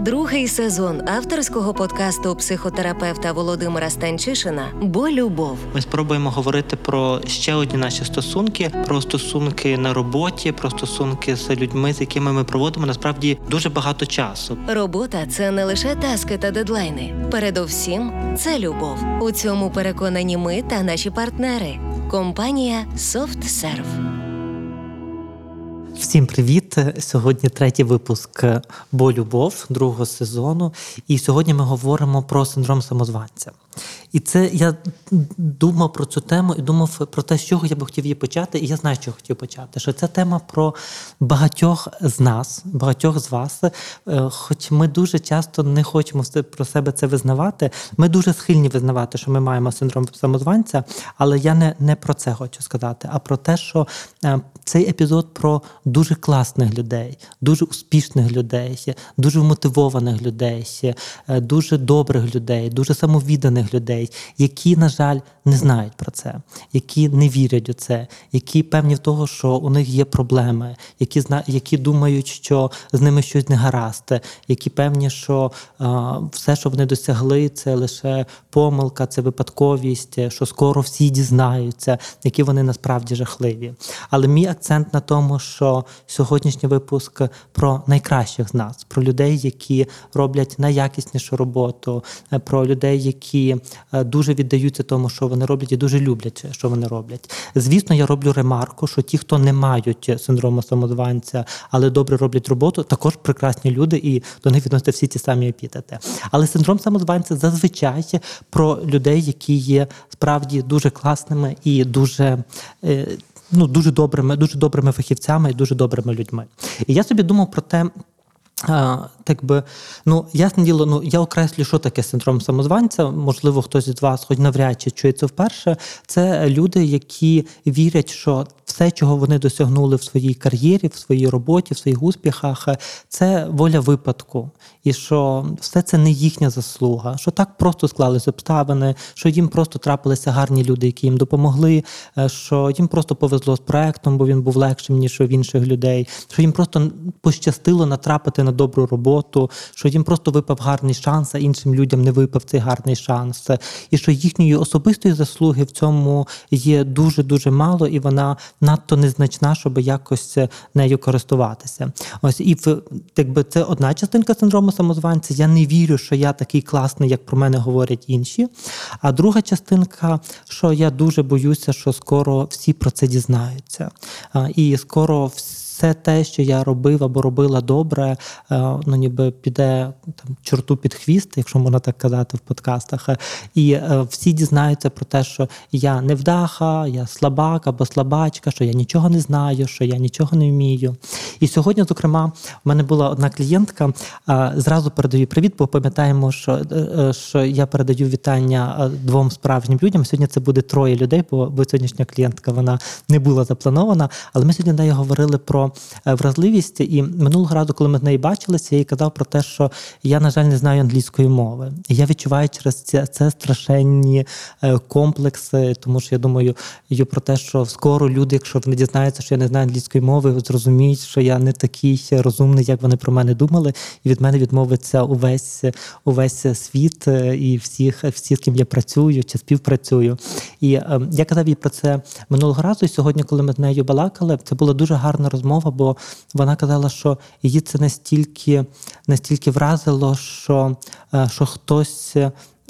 Другий сезон авторського подкасту психотерапевта Володимира Станчишина Бо любов. Ми спробуємо говорити про ще одні наші стосунки, про стосунки на роботі, про стосунки з людьми, з якими ми проводимо насправді дуже багато часу. Робота це не лише таски та дедлайни. Передовсім це любов. У цьому переконані ми та наші партнери. Компанія SoftServe. Всім привіт! Сьогодні третій випуск Бо любов другого сезону. І сьогодні ми говоримо про синдром самозванця. І це я думав про цю тему і думав про те, з чого я би хотів її почати, і я знаю, що хотів почати. Що це тема про багатьох з нас, багатьох з вас. Е, хоч ми дуже часто не хочемо про себе це визнавати. Ми дуже схильні визнавати, що ми маємо синдром самозванця, але я не, не про це хочу сказати, а про те, що е, цей епізод про дуже класних людей, дуже успішних людей, дуже мотивованих людей, е, дуже добрих людей, дуже самовідданих людей, які, на жаль, не знають про це, які не вірять у це, які певні в того, що у них є проблеми, які які думають, що з ними щось не гаразд, які певні, що а, все, що вони досягли, це лише помилка, це випадковість, що скоро всі дізнаються, які вони насправді жахливі. Але мій акцент на тому, що сьогоднішній випуск про найкращих з нас, про людей, які роблять найякіснішу роботу, про людей, які е, дуже віддаються тому, що вони роблять, і дуже люблять, що вони роблять. Звісно, я роблю ремарку, що ті, хто не мають синдрому самозванця, але добре роблять роботу, також прекрасні люди, і до них відносяться всі ті самі епітети. Але синдром самозванця зазвичай про людей, які є справді дуже класними і дуже. Е, ну, дуже добрими, дуже добрими фахівцями і дуже добрими людьми. І я собі думав про те. А, так би, ну, ясне діло, ну я окреслю, що таке синдром самозванця. Можливо, хтось із вас, хоч навряд чи чує це вперше. Це люди, які вірять, що все, чого вони досягнули в своїй кар'єрі, в своїй роботі, в своїх успіхах, це воля випадку, і що все це не їхня заслуга, що так просто склались обставини, що їм просто трапилися гарні люди, які їм допомогли, е, що їм просто повезло з проектом, бо він був легшим ніж у інших людей, що їм просто пощастило натрапити на добру роботу, що їм просто випав гарний шанс, а іншим людям не випав цей гарний шанс, і що їхньої особистої заслуги в цьому є дуже дуже мало, і вона надто незначна, щоб якось нею користуватися. Ось і в якби це одна частинка синдрому самозванця. Я не вірю, що я такий класний, як про мене говорять інші. А друга частинка, що я дуже боюся, що скоро всі про це дізнаються, і скоро всі все те, що я робив або робила добре, е, ну ніби піде там чорту під хвіст, якщо можна так казати в подкастах. І е, всі дізнаються про те, що я невдаха, я слабак або слабачка, що я нічого не знаю, що я нічого не вмію. І сьогодні, зокрема, в мене була одна клієнтка. Зразу передаю привіт, бо пам'ятаємо, що е, що я передаю вітання двом справжнім людям. Сьогодні це буде троє людей, бо сьогоднішня клієнтка вона не була запланована. Але ми сьогодні нею говорили про. Е, вразливість. І минулого разу, коли ми з нею бачилися, я їй казав про те, що я, на жаль, не знаю англійської мови. І я відчуваю через це це страшенні е, комплекси, тому що я думаю про те, що скоро люди, якщо вони дізнаються, що я не знаю англійської мови, зрозуміють, що я не такий розумний, як вони про мене думали, і від мене відмовиться увесь увесь світ е, і всіх, всі, з ким я працюю чи співпрацюю. І е, я казав їй про це минулого разу. І сьогодні, коли ми з нею балакали, це була дуже гарна розмова розмова, бо вона казала, що її це настільки настільки вразило, що, е, що хтось.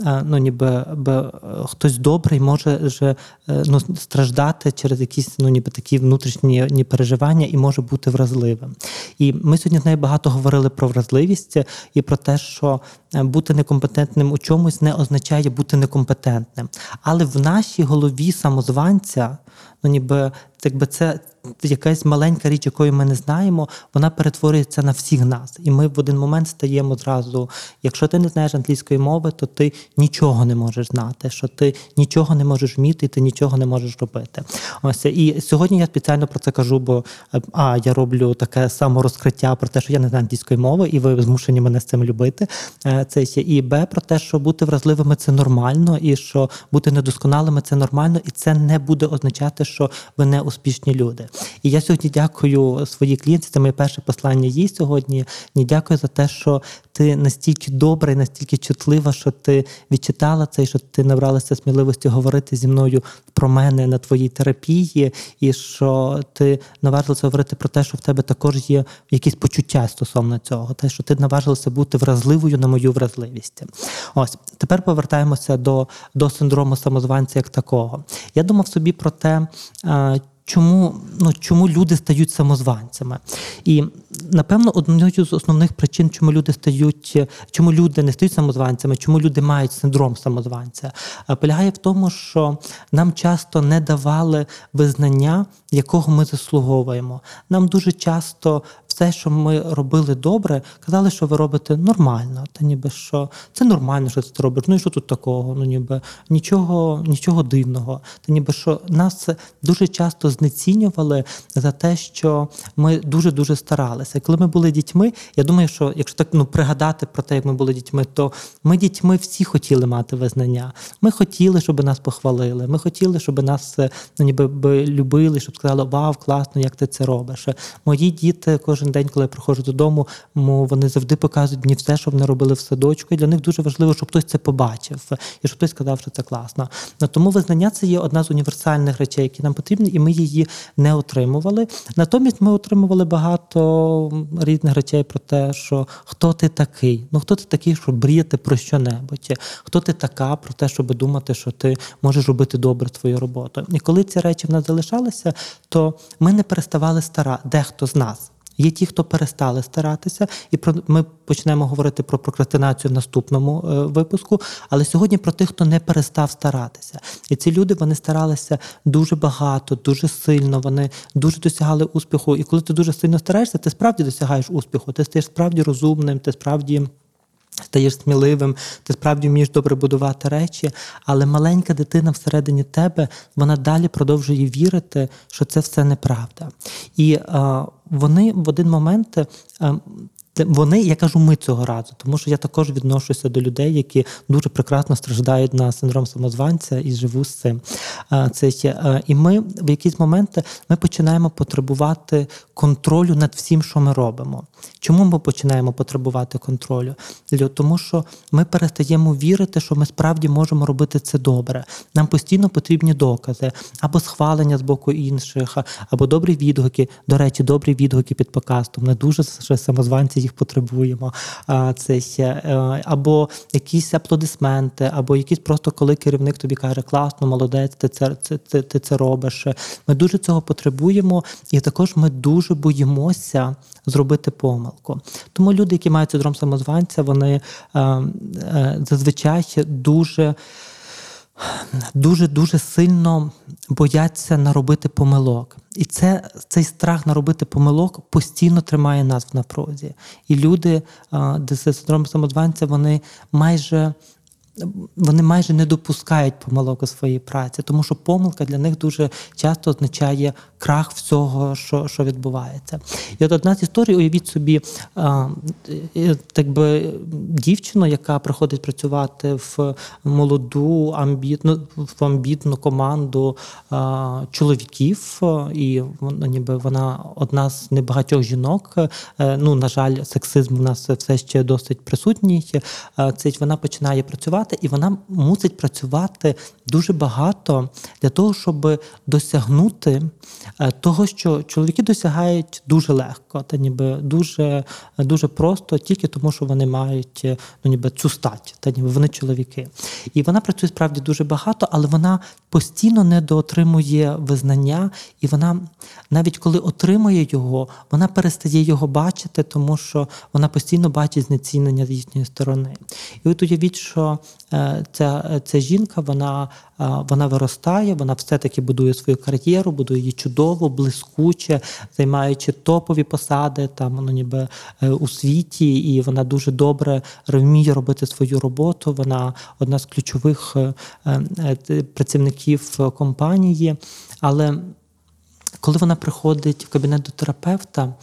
Е, ну, ніби би, хтось добрий може е, ну, страждати через якісь ну, ніби такі внутрішні ні, переживання і може бути вразливим. І ми сьогодні з нею багато говорили про вразливість і про те, що бути некомпетентним у чомусь не означає бути некомпетентним. Але в нашій голові самозванця, ну ніби якби це якась маленька річ, якої ми не знаємо, вона перетворюється на всіх нас. І ми в один момент стаємо зразу. Якщо ти не знаєш англійської мови, то ти нічого не можеш знати, що ти нічого не можеш вміти, і ти нічого не можеш робити. Ось і сьогодні я спеціально про це кажу, бо а я роблю таке саморозкриття про те, що я не знаю англійської мови, і ви змушені мене з цим любити. Е, це ще і Б про те, що бути вразливими це нормально, і що бути недосконалими це нормально, і це не буде означати, що ви не успішні люди. І я сьогодні дякую своїй клієнтці. Це моє перше послання їй сьогодні. І дякую за те, що ти настільки добра і настільки чутлива, що ти відчитала це, і що ти набралася сміливості говорити зі мною про мене на твоїй терапії, і що ти наважилася говорити про те, що в тебе також є якісь почуття стосовно цього, те, що ти наважилася бути вразливою на мою вразливість. Ось тепер повертаємося до, до синдрому самозванця як такого. Я думав собі про те. Чому ну чому люди стають самозванцями? І напевно, однією з основних причин, чому люди стають, чому люди не стають самозванцями, чому люди мають синдром самозванця, полягає в тому, що нам часто не давали визнання, якого ми заслуговуємо. Нам дуже часто все, що ми робили добре, казали, що ви робите нормально. Та ніби що це нормально, що ти робиш. Ну і що тут такого? Ну ніби нічого, нічого дивного. Та ніби що нас дуже часто знецінювали за те, що ми дуже дуже старалися. Коли ми були дітьми, я думаю, що якщо так ну пригадати про те, як ми були дітьми, то ми дітьми всі хотіли мати визнання. Ми хотіли, щоб нас похвалили. Ми хотіли, щоб нас ну, ніби любили, щоб сказали Вау, класно, як ти це робиш. Мої діти кожен кожен день, коли я приходжу додому, вони завжди показують мені все, що вони робили в садочку. І для них дуже важливо, щоб хтось це побачив, і щоб хтось сказав, що це класно. Тому визнання це є одна з універсальних речей, які нам потрібні, і ми її не отримували. Натомість ми отримували багато різних речей про те, що хто ти такий, ну хто ти такий, щоб мріяти про що-небудь, хто ти така, про те, щоб думати, що ти можеш робити добре твою роботу. І коли ці речі в нас залишалися, то ми не переставали стара, дехто з нас. Є ті, хто перестали старатися, і про ми почнемо говорити про прокрастинацію в наступному е, випуску. Але сьогодні про тих, хто не перестав старатися, і ці люди вони старалися дуже багато, дуже сильно. Вони дуже досягали успіху. І коли ти дуже сильно стараєшся, ти справді досягаєш успіху. Ти стаєш справді розумним, ти справді. Стаєш сміливим, ти справді вмієш добре будувати речі, але маленька дитина всередині тебе вона далі продовжує вірити, що це все неправда. І е, вони в один момент е, вони, я кажу, ми цього разу, тому що я також відношуся до людей, які дуже прекрасно страждають на синдром самозванця і живу з цим. Це І ми в якісь моменти ми починаємо потребувати контролю над всім, що ми робимо. Чому ми починаємо потребувати контролю? Тому що ми перестаємо вірити, що ми справді можемо робити це добре. Нам постійно потрібні докази або схвалення з боку інших, або добрі відгуки. До речі, добрі відгуки під подкастом. Не дуже самозванці їх потребуємо. Це е, або якісь аплодисменти, або якісь просто коли керівник тобі каже, класно, молодець, ти це, це, це, ти це робиш. Ми дуже цього потребуємо, і також ми дуже боїмося зробити помилку. Тому люди, які мають синдром самозванця, вони е, е, зазвичай дуже дуже дуже сильно бояться наробити помилок. І це, цей страх наробити помилок постійно тримає нас в напрузі. І люди, з синдромом самозванця, вони майже вони майже не допускають помилок у своїй праці, тому що помилка для них дуже часто означає крах всього, що що відбувається. І от одна з історій, уявіть собі, так би дівчину, яка приходить працювати в молоду, амбітну в амбітну команду чоловіків, і ніби вона одна з небагатьох жінок. Е, ну, на жаль, сексизм в нас все ще досить присутній. Це вона починає працювати працювати, і вона мусить працювати дуже багато для того, щоб досягнути е, того, що чоловіки досягають дуже легко, та ніби дуже дуже просто, тільки тому, що вони мають е, ну, ніби цю стать, та ніби вони чоловіки. І вона працює справді дуже багато, але вона постійно недоотримує визнання, і вона навіть коли отримує його, вона перестає його бачити, тому що вона постійно бачить знецінення з їхньої сторони. І от уявіть, що ця ця жінка вона е, вона виростає, вона все-таки будує свою кар'єру, будує її чудово, блискуче, займаючи топові посади там ну, ніби е, у світі, і вона дуже добре вміє робити свою роботу. Вона одна з ключових працівників компанії. Але коли вона приходить в кабінет до терапевта,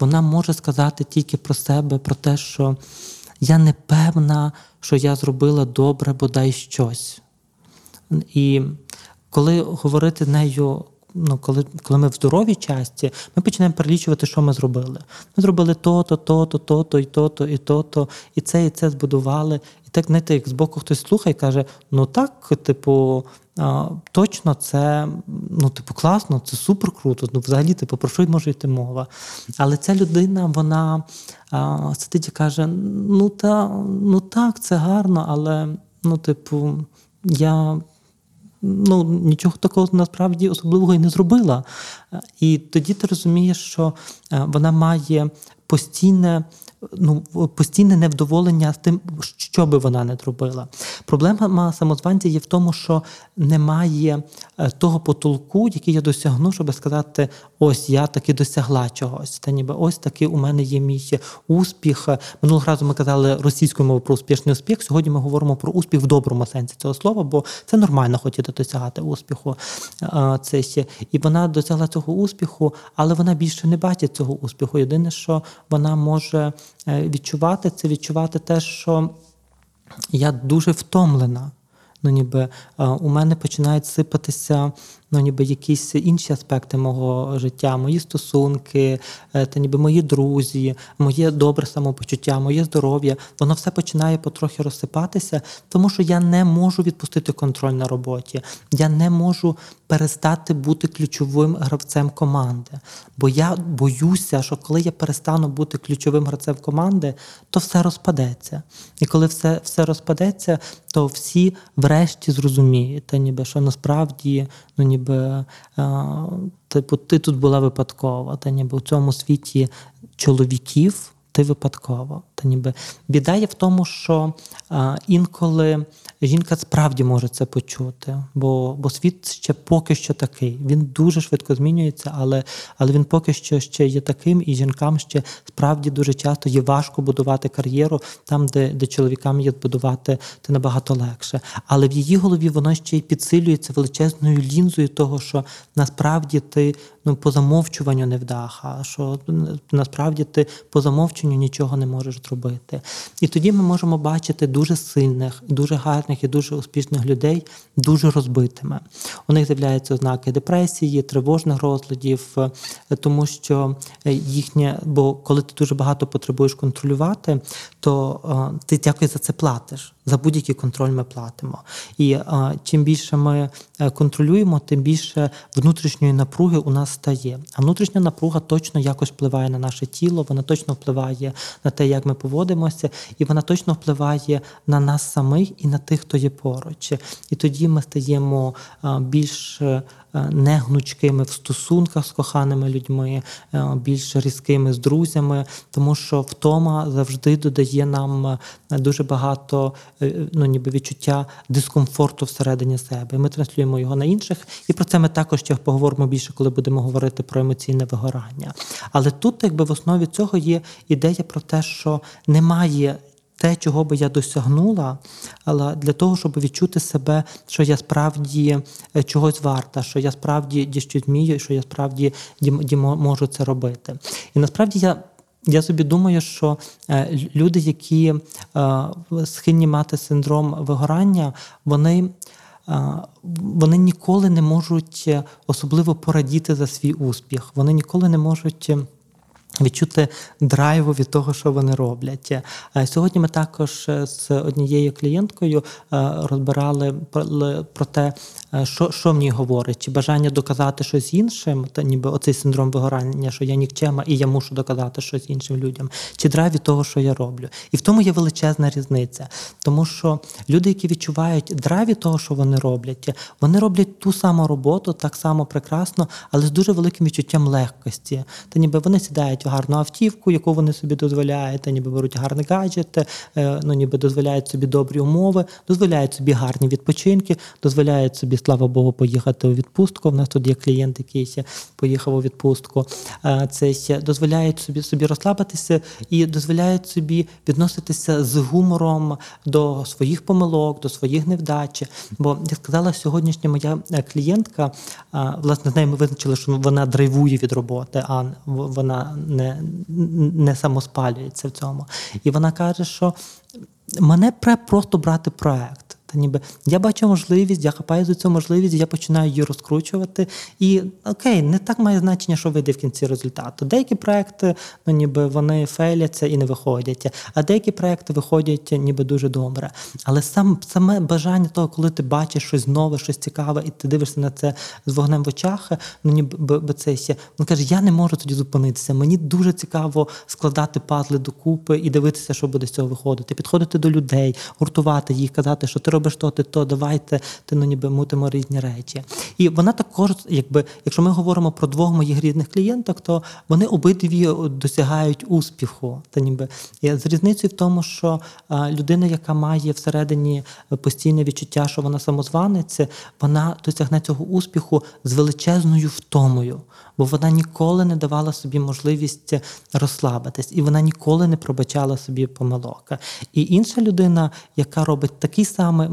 вона може сказати тільки про себе, про те, що я не певна, що я зробила добре бодай щось. І коли говорити нею ну, коли, коли ми в здоровій часті, ми починаємо перелічувати, що ми зробили. Ми зробили то-то, то-то, то-то, і то-то, і то-то, і це, і це збудували. І так, знаєте, як збоку хтось слухає і каже: ну так, типу, точно, це ну, типу, класно, це супер круто. Ну, взагалі, типу, про що й може йти мова? Але ця людина, вона сидить і каже: ну, та, ну так, це гарно, але ну, типу, я ну, нічого такого насправді особливого і не зробила. І тоді ти розумієш, що вона має постійне. Ну, постійне невдоволення тим, що би вона не зробила. Проблема самозванця є в тому, що немає е, того потолку, який я досягну, щоб сказати: ось я таки досягла чогось. Та ніби ось таки у мене є мій успіх. Минулого разу ми казали російською мовою про успішний успіх. Сьогодні ми говоримо про успіх в доброму сенсі цього слова, бо це нормально хотіти досягати успіху. Це ще. І вона досягла цього успіху, але вона більше не бачить цього успіху. Єдине, що вона може е, відчувати, це відчувати те, що я дуже втомлена. Ну, ніби у мене починають сипатися ну, ніби якісь інші аспекти мого життя, мої стосунки, е, та ніби мої друзі, моє добре самопочуття, моє здоров'я, воно все починає потрохи розсипатися, тому що я не можу відпустити контроль на роботі. Я не можу перестати бути ключовим гравцем команди. Бо я боюся, що коли я перестану бути ключовим гравцем команди, то все розпадеться. І коли все все розпадеться, то всі врешті зрозуміють, зрозумієте, ніби що насправді ну ніби типу, ти тут була випадкова, та ніби у цьому світі чоловіків ти випадкова. Та ніби біда є в тому, що а, інколи жінка справді може це почути, бо бо світ ще поки що такий. Він дуже швидко змінюється, але але він поки що ще є таким, і жінкам ще справді дуже часто є важко будувати кар'єру там, де де чоловікам є будувати це набагато легше. Але в її голові воно ще й підсилюється величезною лінзою того, що насправді ти ну по замовчуванню не вдаха, що насправді ти по замовченню нічого не можеш зробити. І тоді ми можемо бачити дуже сильних, дуже гарних і дуже успішних людей, дуже розбитими. У них з'являються ознаки депресії, тривожних розладів, е, тому що е, їхнє, бо коли ти дуже багато потребуєш контролювати, то е, ти дякую за це платиш. За будь-який контроль ми платимо. І а, чим більше ми контролюємо, тим більше внутрішньої напруги у нас стає. А внутрішня напруга точно якось впливає на наше тіло, вона точно впливає на те, як ми поводимося, і вона точно впливає на нас самих і на тих, хто є поруч. І тоді ми стаємо більш Е, негнучкими в стосунках з коханими людьми, е, більш різкими з друзями, тому що втома завжди додає нам е, дуже багато ну, ніби відчуття дискомфорту всередині себе. Ми транслюємо його на інших, і про це ми також ще поговоримо більше, коли будемо говорити про емоційне вигорання. Але тут, якби в основі цього є ідея про те, що немає те, чого би я досягнула, але для того, щоб відчути себе, що я справді е, чогось варта, що я справді діщо вмію, що я справді можу це робити. І насправді я. Я собі думаю, що е, люди, які е, схильні мати синдром вигорання, вони вони ніколи не можуть особливо порадіти за свій успіх. Вони ніколи не можуть Відчути драйву від того, що вони роблять. Е, сьогодні ми також е, з однією клієнткою е, розбирали про те, що що мені говорить, чи бажання доказати щось іншим, та ніби оцей синдром вигорання, що я нікчема і я мушу доказати щось іншим людям, чи драйв від того, що я роблю. І в тому є величезна різниця. Тому що люди, які відчувають драйв від того, що вони роблять, вони роблять ту саму роботу так само прекрасно, але з дуже великим відчуттям легкості. Та ніби вони сідають гарну автівку, яку вони собі дозволяють, ніби беруть гарний гаджет, е, ну ніби дозволяють собі добрі умови, дозволяють собі гарні відпочинки, дозволяють собі, слава Богу, поїхати у відпустку. У нас тут є клієнт, який поїхав у відпустку. Е, це дозволяють собі собі розслабитися і дозволяють собі відноситися з гумором до своїх помилок, до своїх невдач. Бо я сказала, сьогоднішня моя е, клієнтка, власне, з нею ми визначили, що вона драйвує від роботи, а вона не не самоспалюється в цьому. І вона каже, що мене просто брати проект. Та ніби я бачу можливість, я хапаю за цю можливість, я починаю її розкручувати. І окей, не так має значення, що вийде в кінці результату. Деякі проекти, ну ніби вони фейляться і не виходять, а деякі проекти виходять ніби дуже добре. Але сам саме бажання того, коли ти бачиш щось нове, щось цікаве, і ти дивишся на це з вогнем в очах, ну ніби це ще він каже: Я не можу тоді зупинитися. Мені дуже цікаво складати пазли докупи і дивитися, що буде з цього виходити. Підходити до людей, гуртувати їх, казати, що ти робиш то, ти то, давайте ти ну ніби мутимо різні речі. І вона також, якби, якщо ми говоримо про двох моїх рідних клієнток, то вони обидві досягають успіху. Та ніби з різницею в тому, що людина, яка має всередині постійне відчуття, що вона самозванець, вона досягне цього успіху з величезною втомою, бо вона ніколи не давала собі можливість розслабитись, і вона ніколи не пробачала собі помилок. І інша людина, яка робить такий самий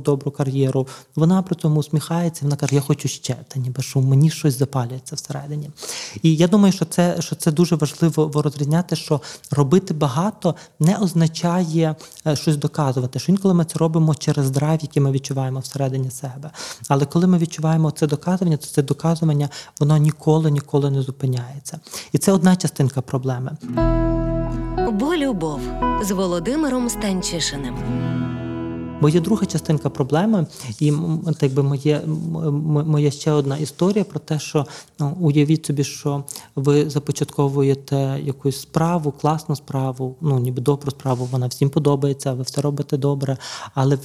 добру кар'єру, вона при цьому усміхається, вона каже: Я хочу ще, та ніби що мені щось запалюється всередині. І я думаю, що це що це дуже важливо розрізняти, що робити багато не означає е, щось доказувати. Що інколи ми це робимо через драйв, який ми відчуваємо всередині себе. Але коли ми відчуваємо це доказування, то це доказування воно ніколи ніколи не зупиняється. І це одна частинка проблеми. Бо любов з Володимиром Станчишиним. Є друга частинка проблеми, і так би моє моя ще одна історія про те, що ну, уявіть собі, що ви започатковуєте якусь справу, класну справу, ну ніби добру справу, вона всім подобається, ви все робите добре, але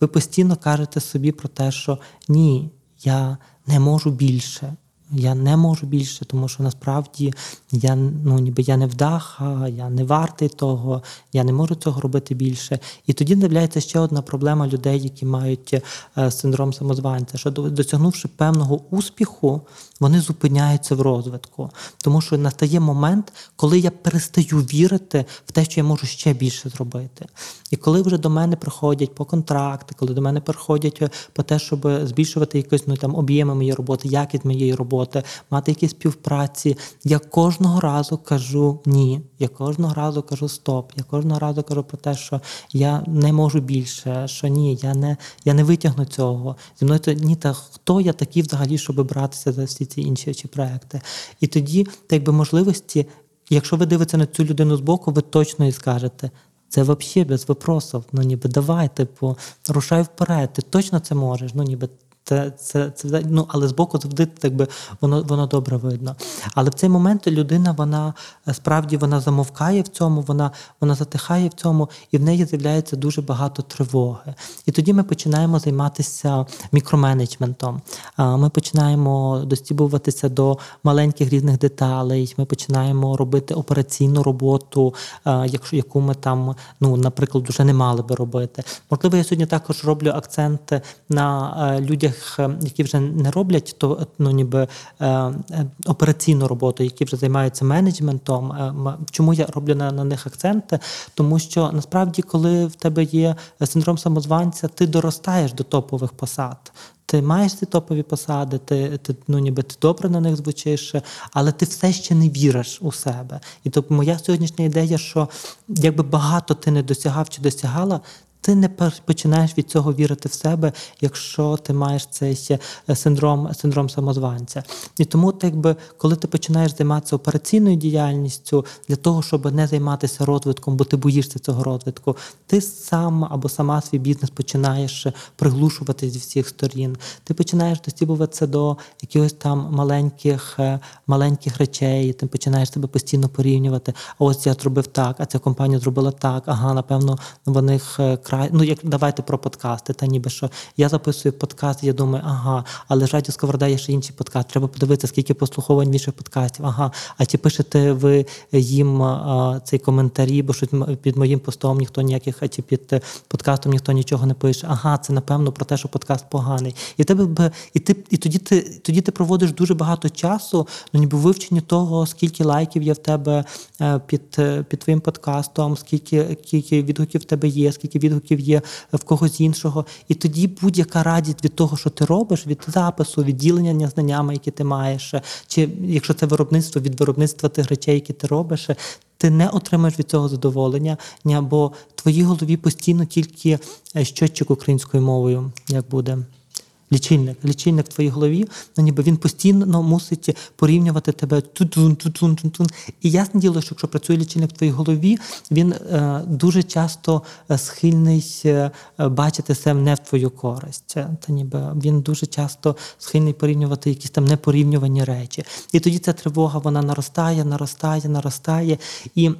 ви постійно кажете собі про те, що ні, я не можу більше. Я не можу більше, тому що насправді я ну ніби я не вдаха, я не вартий того, я не можу цього робити більше. І тоді з'являється ще одна проблема людей, які мають е, синдром самозванця, що досягнувши певного успіху, вони зупиняються в розвитку, тому що настає момент, коли я перестаю вірити в те, що я можу ще більше зробити. І коли вже до мене приходять по контракти, коли до мене приходять е, по те, щоб збільшувати якось ну там об'єми моєї роботи, якість моєї роботи, мати якісь співпраці, я кожного разу кажу ні. Я кожного разу кажу стоп. Я кожного разу кажу про те, що я не можу більше, що ні, я не я не витягну цього. Зі мною то ні, та хто я такий взагалі, щоб братися за всі ці інші чи проекти. І тоді, так би можливості, якщо ви дивитеся на цю людину збоку, ви точно і скажете. Це взагалі без випросів. Ну ніби давай, типу, рушай вперед, ти точно це можеш. Ну ніби це це, це ну, але збоку завжди так би воно воно добре видно. Але в цей момент людина вона е, справді вона замовкає в цьому, вона вона затихає в цьому, і в неї з'являється дуже багато тривоги. І тоді ми починаємо займатися мікроменеджментом. Ми починаємо достібуватися до маленьких різних деталей. Ми починаємо робити операційну роботу, якщо яку ми там, ну наприклад, вже не мали би робити. Можливо, я сьогодні також роблю акцент на е, людях тих, е, які вже не роблять то ну ніби е, е, операційну роботу, які вже займаються менеджментом. Чому я роблю на, на них акценти? Тому що насправді, коли в тебе є синдром самозванця, ти доростаєш до топових посад. Ти маєш ці топові посади, ти ти ну ніби ти добре на них звучиш, але ти все ще не віриш у себе. І то моя сьогоднішня ідея, що якби багато ти не досягав чи досягала, ти не починаєш від цього вірити в себе, якщо ти маєш цей е, синдром синдром самозванця. І тому, так би, коли ти починаєш займатися операційною діяльністю для того, щоб не займатися розвитком, бо ти боїшся цього розвитку, ти сам або сама свій бізнес починаєш приглушувати зі всіх сторін. Ти починаєш достібуватися до якихось там маленьких е, маленьких речей, ти починаєш себе постійно порівнювати. А ось я зробив так, а ця компанія зробила так. Ага, напевно, в них е, край. Ну як давайте про подкасти. Та ніби що я записую подкаст, я думаю, ага, але ж радіо Сковорода є ще інший подкаст. Треба подивитися, скільки послуховань більше подкастів. Ага, а чи пишете ви їм а, цей коментарі, бо щось під моїм постом ніхто ніяких, а чи під подкастом ніхто нічого не пише. Ага, це напевно про те, що подкаст поганий. І тебе і ти, і тоді ти тоді ти проводиш дуже багато часу, ну ніби вивченні того, скільки лайків є в тебе е, під під твоїм подкастом, скільки скільки відгуків в тебе є, скільки відгуків відгуків є в когось іншого. І тоді будь-яка радість від того, що ти робиш, від запису, від ділення знаннями, які ти маєш, чи якщо це виробництво, від виробництва тих речей, які ти робиш, ти не отримаєш від цього задоволення, бо в твоїй голові постійно тільки щотчик українською мовою, як буде. Лічильник, лічильник в твоїй голові, ну ніби він постійно мусить порівнювати тебе тутун, тутун, тутун. І ясне діло, що якщо працює лічильник в твоїй голові, він е, дуже часто е, схильний е, бачити себе не в твою користь. Та ніби він дуже часто схильний порівнювати якісь там непорівнювані речі. І тоді ця тривога вона наростає, наростає, наростає. І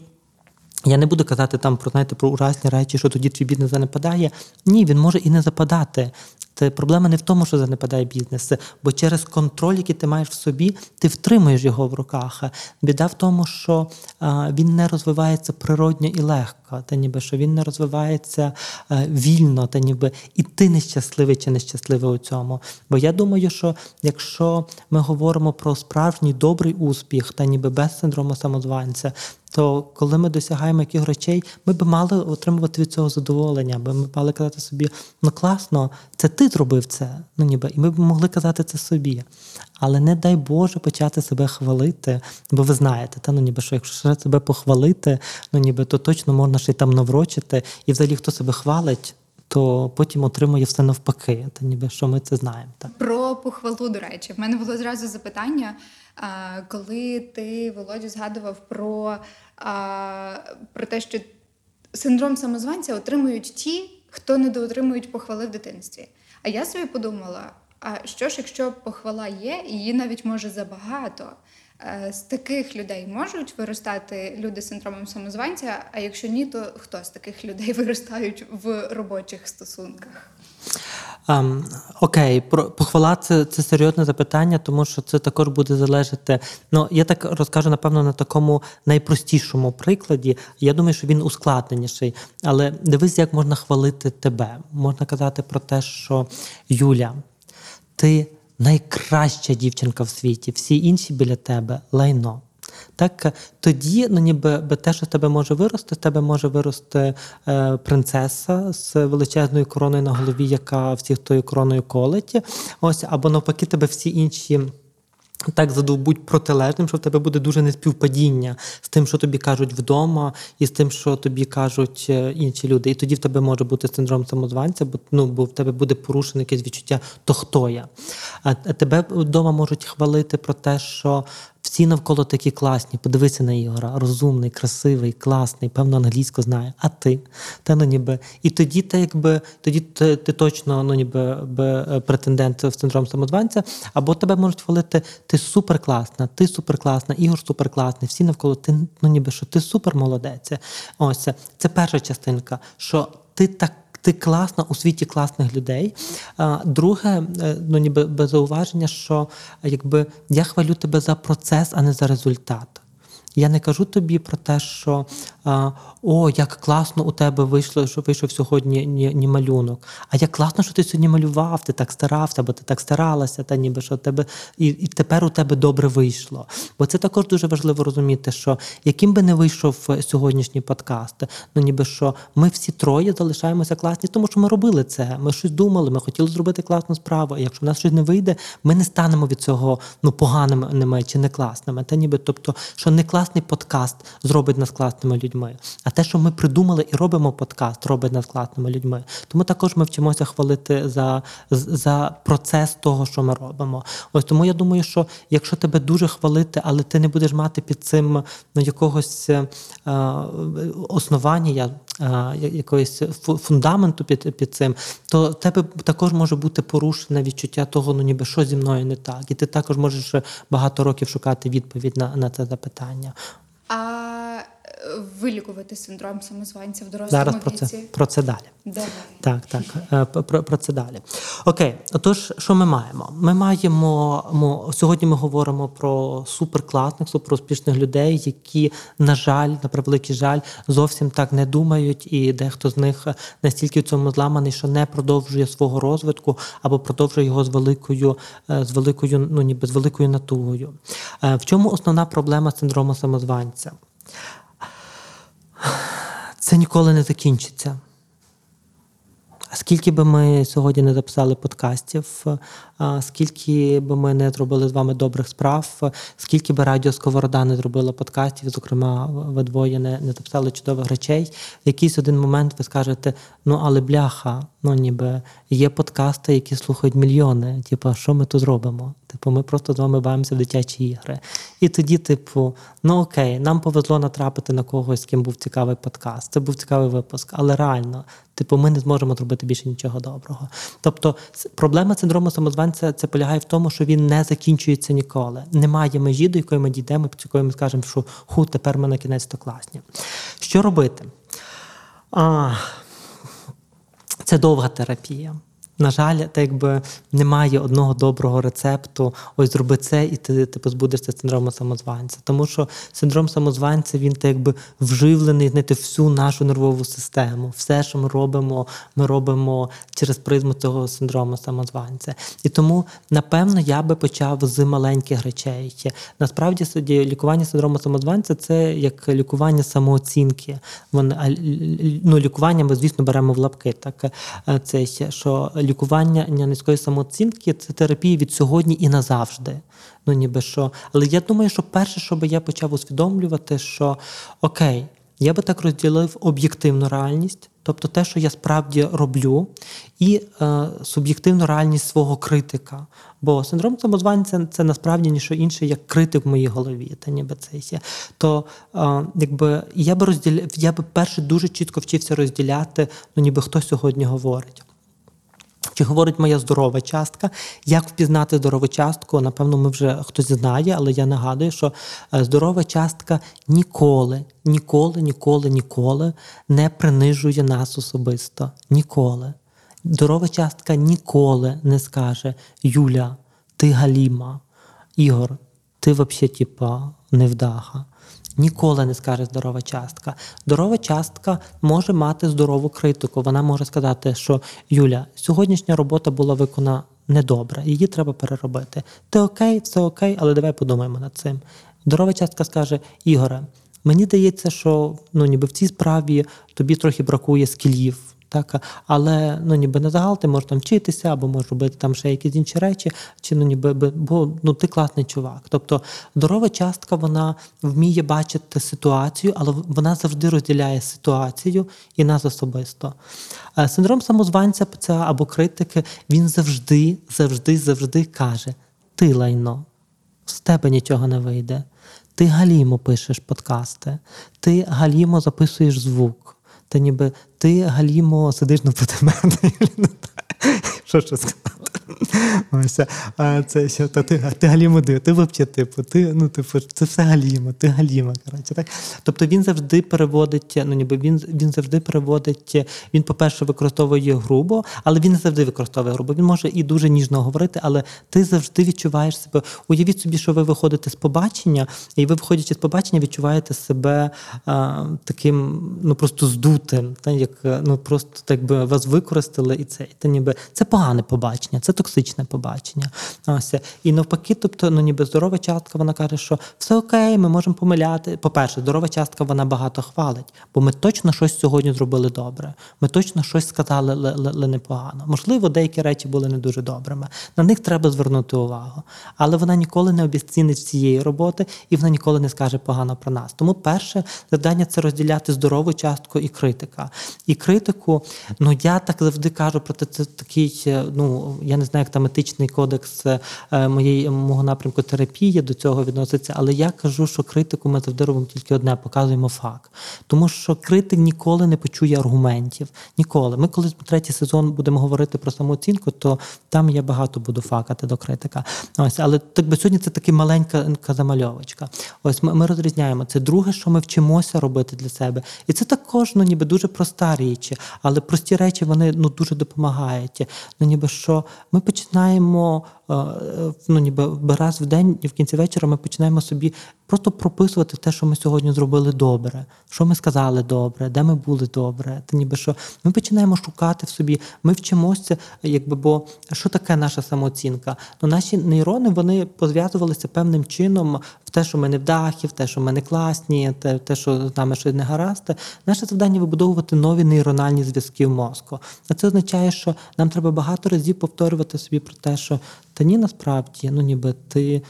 я не буду казати там про знаєте, про уразні речі, що тоді твій бізнес занепадає. Ні, він може і не западати. Це проблема не в тому, що занепадає бізнес, бо через контроль, який ти маєш в собі, ти втримуєш його в руках. Біда в тому, що він не розвивається природньо і легко, та ніби що він не розвивається вільно, та ніби і ти нещасливий чи нещасливий у цьому. Бо я думаю, що якщо ми говоримо про справжній добрий успіх, та ніби без синдрому самозванця, то коли ми досягаємо яких речей, ми б мали отримувати від цього задоволення, бо ми мали казати собі, ну класно, це ти зробив це. Ну ніби, і ми б могли казати це собі. Але не дай Боже почати себе хвалити, бо ви знаєте, та ну ніби що якщо себе похвалити, ну ніби то точно можна ще й там наврочити, і взагалі хто себе хвалить. То потім отримує все навпаки, та ніби що ми це знаємо. Так. Про похвалу, до речі, в мене було зразу запитання, коли ти Володю згадував про, про те, що синдром самозванця отримують ті, хто недоотримують похвали в дитинстві. А я собі подумала: а що ж, якщо похвала є, і її навіть може забагато. Е, з таких людей можуть виростати люди з синдромом самозванця, а якщо ні, то хто з таких людей виростають в робочих стосунках? Um, окей, про похвала це, це серйозне запитання, тому що це також буде залежати. Ну я так розкажу, напевно, на такому найпростішому прикладі. Я думаю, що він ускладненіший. Але дивись, як можна хвалити тебе. Можна казати про те, що Юля, ти найкраща дівчинка в світі, всі інші біля тебе лайно. Так, тоді, ну ніби те, що з тебе може вирости, з тебе може вирости е, принцеса з величезною короною на голові, яка всіх тою короною колить. Ось, або навпаки, тебе всі інші. Так задовбуть протилежним, що в тебе буде дуже неспівпадіння з тим, що тобі кажуть вдома, і з тим, що тобі кажуть е, інші люди. І тоді в тебе може бути синдром самозванця, бо ну бо в тебе буде порушене якесь відчуття, то хто я. А тебе вдома можуть хвалити про те, що всі навколо такі класні. Подивися на Ігора, розумний, красивий, класний, певно, англійську знає. А ти? Та ну ніби. І тоді ти якби тоді ти, ти точно ну ніби би, претендент в синдром самозванця, або тебе можуть хвалити, ти суперкласна, ти суперкласна, Ігор суперкласний, всі навколо ти ну ніби що ти супер молодець. Ось це перша частинка, що ти так ти класна у світі класних людей. Друге, е, ну ніби без зауваження, що якби я хвалю тебе за процес, а не за результат. Я не кажу тобі про те, що о, як класно у тебе вийшло, що вийшов сьогодні ні, ні малюнок. А як класно, що ти сьогодні малював, ти так старався, бо ти так старалася, та ніби що тебе і, і тепер у тебе добре вийшло. Бо це також дуже важливо розуміти, що яким би не вийшов сьогоднішній подкаст, ну ніби що ми всі троє залишаємося класні, тому що ми робили це. Ми щось думали, ми хотіли зробити класну справу. І якщо в нас щось не вийде, ми не станемо від цього ну поганими чи не класними. Та ніби, тобто, що не класний подкаст зробить нас класними людьми. А те, що ми придумали і робимо подкаст, робить нас класними людьми. Тому також ми вчимося хвалити за за процес того, що ми робимо. Ось тому я думаю, що якщо тебе дуже хвалити, але ти не будеш мати під цим ну, якогось е, основання, е, якогось фундаменту під під цим, то в тебе також може бути порушене відчуття того, ну ніби що зі мною не так. І ти також можеш багато років шукати відповідь на, на це запитання. Вилікувати синдром самозванця в дорослому Зараз про віці? про це далі. Давай. Так, так, е, про, про це далі. Окей, отож, що ми маємо? Ми маємо сьогодні. Ми говоримо про суперкласних, суперуспішних людей, які, на жаль, на превеликий жаль, зовсім так не думають, і дехто з них настільки в цьому зламаний, що не продовжує свого розвитку або продовжує його з великою, е, з великою, ну ніби з великою натугою. Е, в чому основна проблема синдрому самозванця? Це ніколи не закінчиться. А скільки би ми сьогодні не записали подкастів, скільки би ми не зробили з вами добрих справ, скільки би радіо Сковорода не зробила подкастів, зокрема, ви двоє не, не записали чудових речей, в якийсь один момент ви скажете: ну але бляха, ну ніби є подкасти, які слухають мільйони. Типу, що ми тут зробимо? Типу, ми просто з вами бавимося в дитячі ігри. І тоді, типу, ну окей, нам повезло натрапити на когось, з ким був цікавий подкаст. Це був цікавий випуск, але реально, типу, ми не зможемо зробити більше нічого доброго. Тобто, проблема синдрому самозванця це полягає в тому, що він не закінчується ніколи. Немає межі, до якої ми дійдемо, з якої ми скажемо, що ху, тепер ми на кінець то класні. Що робити? А, це довга терапія. На жаль, так якби немає одного доброго рецепту. Ось зроби це, і ти, ти позбудешся синдрому самозванця. Тому що синдром самозванця він так якби вживлений знаєте, всю нашу нервову систему. Все, що ми робимо, ми робимо через призму цього синдрому самозванця. І тому, напевно, я би почав з маленьких речей. Насправді тоді лікування синдрому самозванця це як лікування самооцінки. Вон, а, л- л- ну, лікування ми, звісно, беремо в лапки. Так, е, це що лікування низької самооцінки це терапія від сьогодні і назавжди. Ну, ніби що. Але я думаю, що перше, що би я почав усвідомлювати, що окей, я би так розділив об'єктивну реальність, тобто те, що я справді роблю, і е, суб'єктивну реальність свого критика. Бо синдром самозванця це насправді ніщо інше, як критик в моїй голові, та ніби це є. То е, якби я би розділяв, я би перше дуже чітко вчився розділяти, ну ніби хто сьогодні говорить. Чи говорить моя здорова частка? Як впізнати здорову частку? Напевно, ми вже хтось знає, але я нагадую, що е, здорова частка ніколи, ніколи, ніколи, ніколи не принижує нас особисто. Ніколи. Здорова частка ніколи не скаже: Юля, ти галіма, Ігор, ти взагалі, типа, невдаха. Ніколи не скаже здорова частка. Здорова частка може мати здорову критику. Вона може сказати, що Юля, сьогоднішня робота була виконана недобре, її треба переробити. Ти окей, все окей, але давай подумаємо над цим. Здорова частка скаже: Ігоре, мені здається, що ну, ніби в цій справі тобі трохи бракує скілів. Так, але ну ніби на загал ти можеш там вчитися, або можеш робити там ще якісь інші речі, чи ну ніби би- бо ну ти класний чувак. Тобто здорова частка вона вміє бачити ситуацію, але вона завжди розділяє ситуацію і нас особисто. Е, Синдром самозванця це або критики, він завжди, завжди, завжди каже: ти лайно, з тебе нічого не вийде. Ти галімо пишеш подкасти, ти галімо записуєш звук. Та ніби ти галімо сидиш напроти мене. Що ще сказати? Ось, це що, та ти, ти галімо див, ти взагалі, типу, ти, ну, типу, це все галімо, ти галіма. Коротше, так? Тобто він завжди переводить, ну ніби він, він завжди переводить, він, по-перше, використовує грубо, але він не завжди використовує грубо. Він може і дуже ніжно говорити, але ти завжди відчуваєш себе. Уявіть собі, що ви виходите з побачення, і ви, виходячи з побачення, відчуваєте себе а, таким, ну просто здутим, та, як ну просто так би вас використали, і це, і та ніби це погане побачення, це токсичне побачення. Ось і навпаки, тобто, ну ніби здорова частка, вона каже, що все окей, ми можемо помиляти. По-перше, здорова частка вона багато хвалить, бо ми точно щось сьогодні зробили добре. Ми точно щось сказали, але, але, але непогано. Можливо, деякі речі були не дуже добрими. На них треба звернути увагу. Але вона ніколи не обіцінить цієї роботи і вона ніколи не скаже погано про нас. Тому перше завдання це розділяти здорову частку і критика. І критику, ну я так завжди кажу про це такий, е, ну я не знаю, як там етичний кодекс е, моєї мого напрямку терапії до цього відноситься, але я кажу, що критику ми завжди робимо тільки одне, показуємо факт. Тому що критик ніколи не почує аргументів. Ніколи. Ми коли третій сезон будемо говорити про самооцінку, то там я багато буду факати до критика. Ось, але так би сьогодні це така маленька замальовочка. Ось ми, ми розрізняємо. Це друге, що ми вчимося робити для себе. І це також ну, ніби дуже проста річ, але прості речі вони ну дуже допомагають. Ну, ніби що ми починаємо е, е, ну, ніби раз в день і в кінці вечора ми починаємо собі просто прописувати те, що ми сьогодні зробили добре, що ми сказали добре, де ми були добре. Та ніби що ми починаємо шукати в собі, ми вчимося, якби бо що таке наша самооцінка? Ну, наші нейрони вони позв'язувалися певним чином в те, що ми не вдахи, в те, що ми не класні, те, те, що з нами щось не гаразд. Наше завдання вибудовувати нові нейрональні зв'язки в мозку. А це означає, що нам треба багато разів повторювати собі про те, що та ні, насправді, ну ніби ти.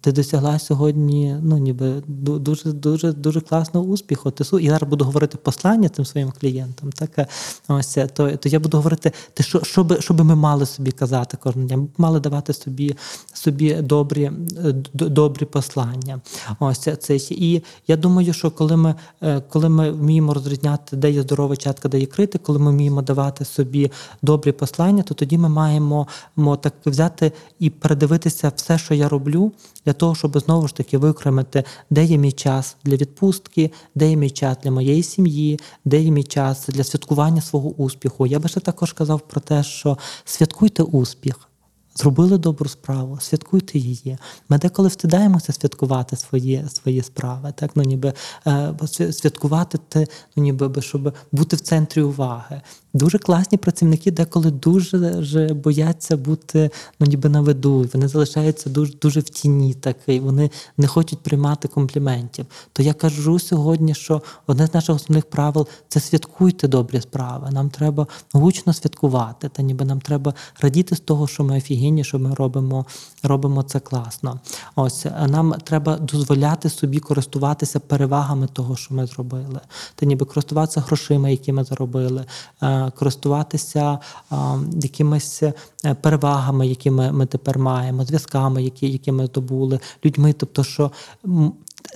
Ти досягла сьогодні, ну ніби ду- дуже дуже дуже класного успіху. Ти су- я зараз буду говорити послання цим своїм клієнтам. Так е, ось то, то я буду говорити, те, що, що, би, ми мали собі казати кожного дня. Мали давати собі, собі добрі, е, добрі послання. Ось це, і я думаю, що коли ми, е, коли ми вміємо розрізняти, де є здорова частка, де є критика, коли ми вміємо давати собі добрі послання, то тоді ми маємо мо, так взяти і передивитися все, що я роблю, для того, щоб знову ж таки викремити, де є мій час для відпустки, де є мій час для моєї сім'ї, де є мій час для святкування свого успіху. Я би ще також казав про те, що святкуйте успіх. Зробили добру справу, святкуйте її. Ми деколи встидаємося святкувати свої, свої справи, так ну ніби е, святкувати те, ну ніби би, щоб бути в центрі уваги. Дуже класні працівники деколи дуже же бояться бути ну ніби на виду. Вони залишаються дуже дуже в тіні, так вони не хочуть приймати компліментів. То я кажу сьогодні, що одне з наших основних правил це святкуйте добрі справи. Нам треба гучно святкувати, та ніби нам треба радіти з того, що ми офігенні, що ми робимо, робимо це класно. Ось нам треба дозволяти собі користуватися перевагами того, що ми зробили. Та ніби користуватися грошима, які ми заробили, е, користуватися якимись е, перевагами, які ми, ми тепер маємо, зв'язками, які, які ми здобули, людьми. Тобто, що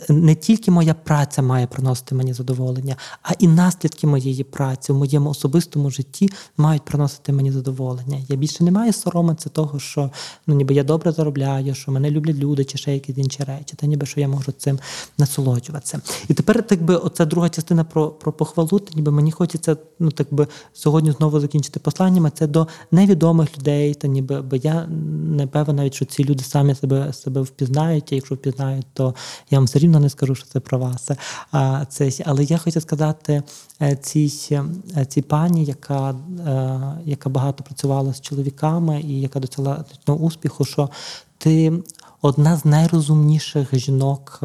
не тільки моя праця має приносити мені задоволення, а і наслідки моєї праці в моєму особистому житті мають приносити мені задоволення. Я більше не маю соромитися того, що ну ніби я добре заробляю, що мене люблять люди чи ще якісь інші речі, та ніби що я можу цим насолоджуватися. І тепер, так би, оця друга частина про, про похвалу, то ніби мені хочеться ну так би сьогодні знову закінчити посланнями. Це до невідомих людей, та ніби бо я не певен навіть, що ці люди самі себе себе впізнають. А якщо впізнають, то я вам все рівно не скажу, що це про вас. А це але я хочу сказати е, цій, е, цій пані, яка, е, яка багато працювала з чоловіками і яка досягла успіху, що ти. Одна з найрозумніших жінок,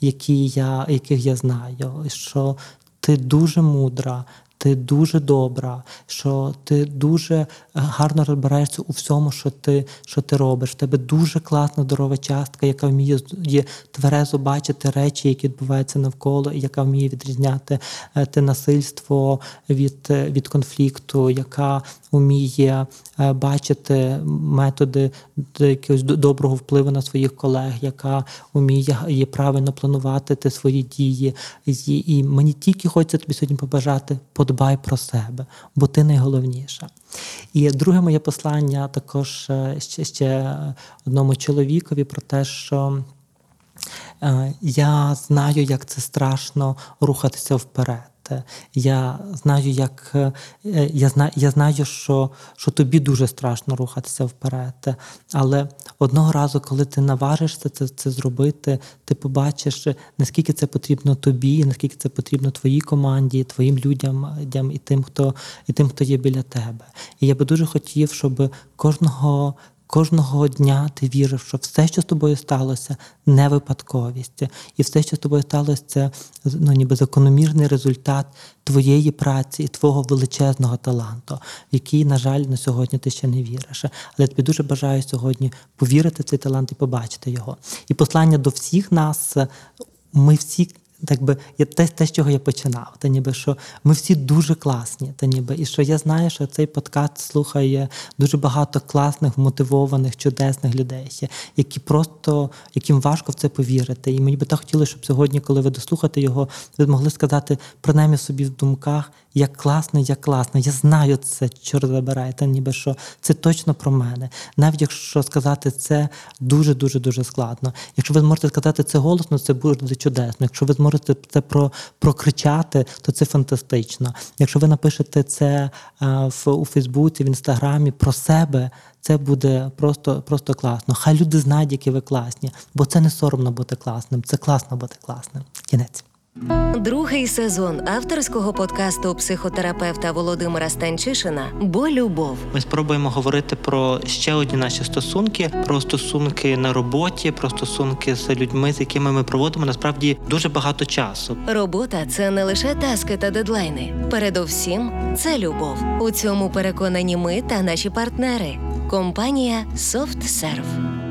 які я, яких я знаю, що ти дуже мудра, ти дуже добра, що ти дуже е, гарно розбираєшся у всьому, що ти, що ти робиш. В тебе дуже класна здорова частка, яка вміє є тверезо бачити речі, які відбуваються навколо, і яка вміє відрізняти е, те насильство від, е, від конфлікту, яка вміє е, бачити методи якогось до- доброго впливу на своїх колег, яка вміє правильно планувати ти свої дії. І, і мені тільки хочеться тобі сьогодні побажати, подбай про себе, бо ти найголовніша. І друге моє послання також е, ще, ще одному чоловікові про те, що Е, Я знаю, як це страшно рухатися вперед. Я знаю, як е, я знаю, я знаю, що, що тобі дуже страшно рухатися вперед. Але одного разу, коли ти наважишся це, це зробити, ти побачиш, наскільки це потрібно тобі, наскільки це потрібно твоїй команді, твоїм людям і тим, хто і тим, хто є біля тебе. І я би дуже хотів, щоб кожного. Кожного дня ти вірив, що все, що з тобою сталося, не випадковість, і все, що з тобою сталося, це ну, ніби закономірний результат твоєї праці і твого величезного таланту, в який, на жаль, на сьогодні ти ще не віриш. Але я тобі дуже бажаю сьогодні повірити в цей талант і побачити його. І послання до всіх нас, ми всі так би я те, те, з чого я починав, та ніби що ми всі дуже класні, та ніби і що я знаю, що цей подкаст слухає дуже багато класних, мотивованих, чудесних людей, які просто яким важко в це повірити. І мені би так хотілося, щоб сьогодні, коли ви дослухаєте його, ви могли сказати принаймні собі в думках. як класно, як класно. Я знаю це, чорт забирає, та ніби що це точно про мене. Навіть якщо сказати це дуже дуже дуже складно. Якщо ви зможете сказати це голосно, це буде чудесно. Якщо ви зможете це про прокричати, то це фантастично. Якщо ви напишете це а, в у Фейсбуці, в інстаграмі про себе. Це буде просто, просто класно. Хай люди знають, які ви класні, бо це не соромно бути класним, це класно бути класним. Кінець. Другий сезон авторського подкасту психотерапевта Володимира Станчишина Бо любов. Ми спробуємо говорити про ще одні наші стосунки, про стосунки на роботі, про стосунки з людьми, з якими ми проводимо насправді дуже багато часу. Робота це не лише таски та дедлайни. Передовсім це любов. У цьому переконані ми та наші партнери. Компанія SoftServe.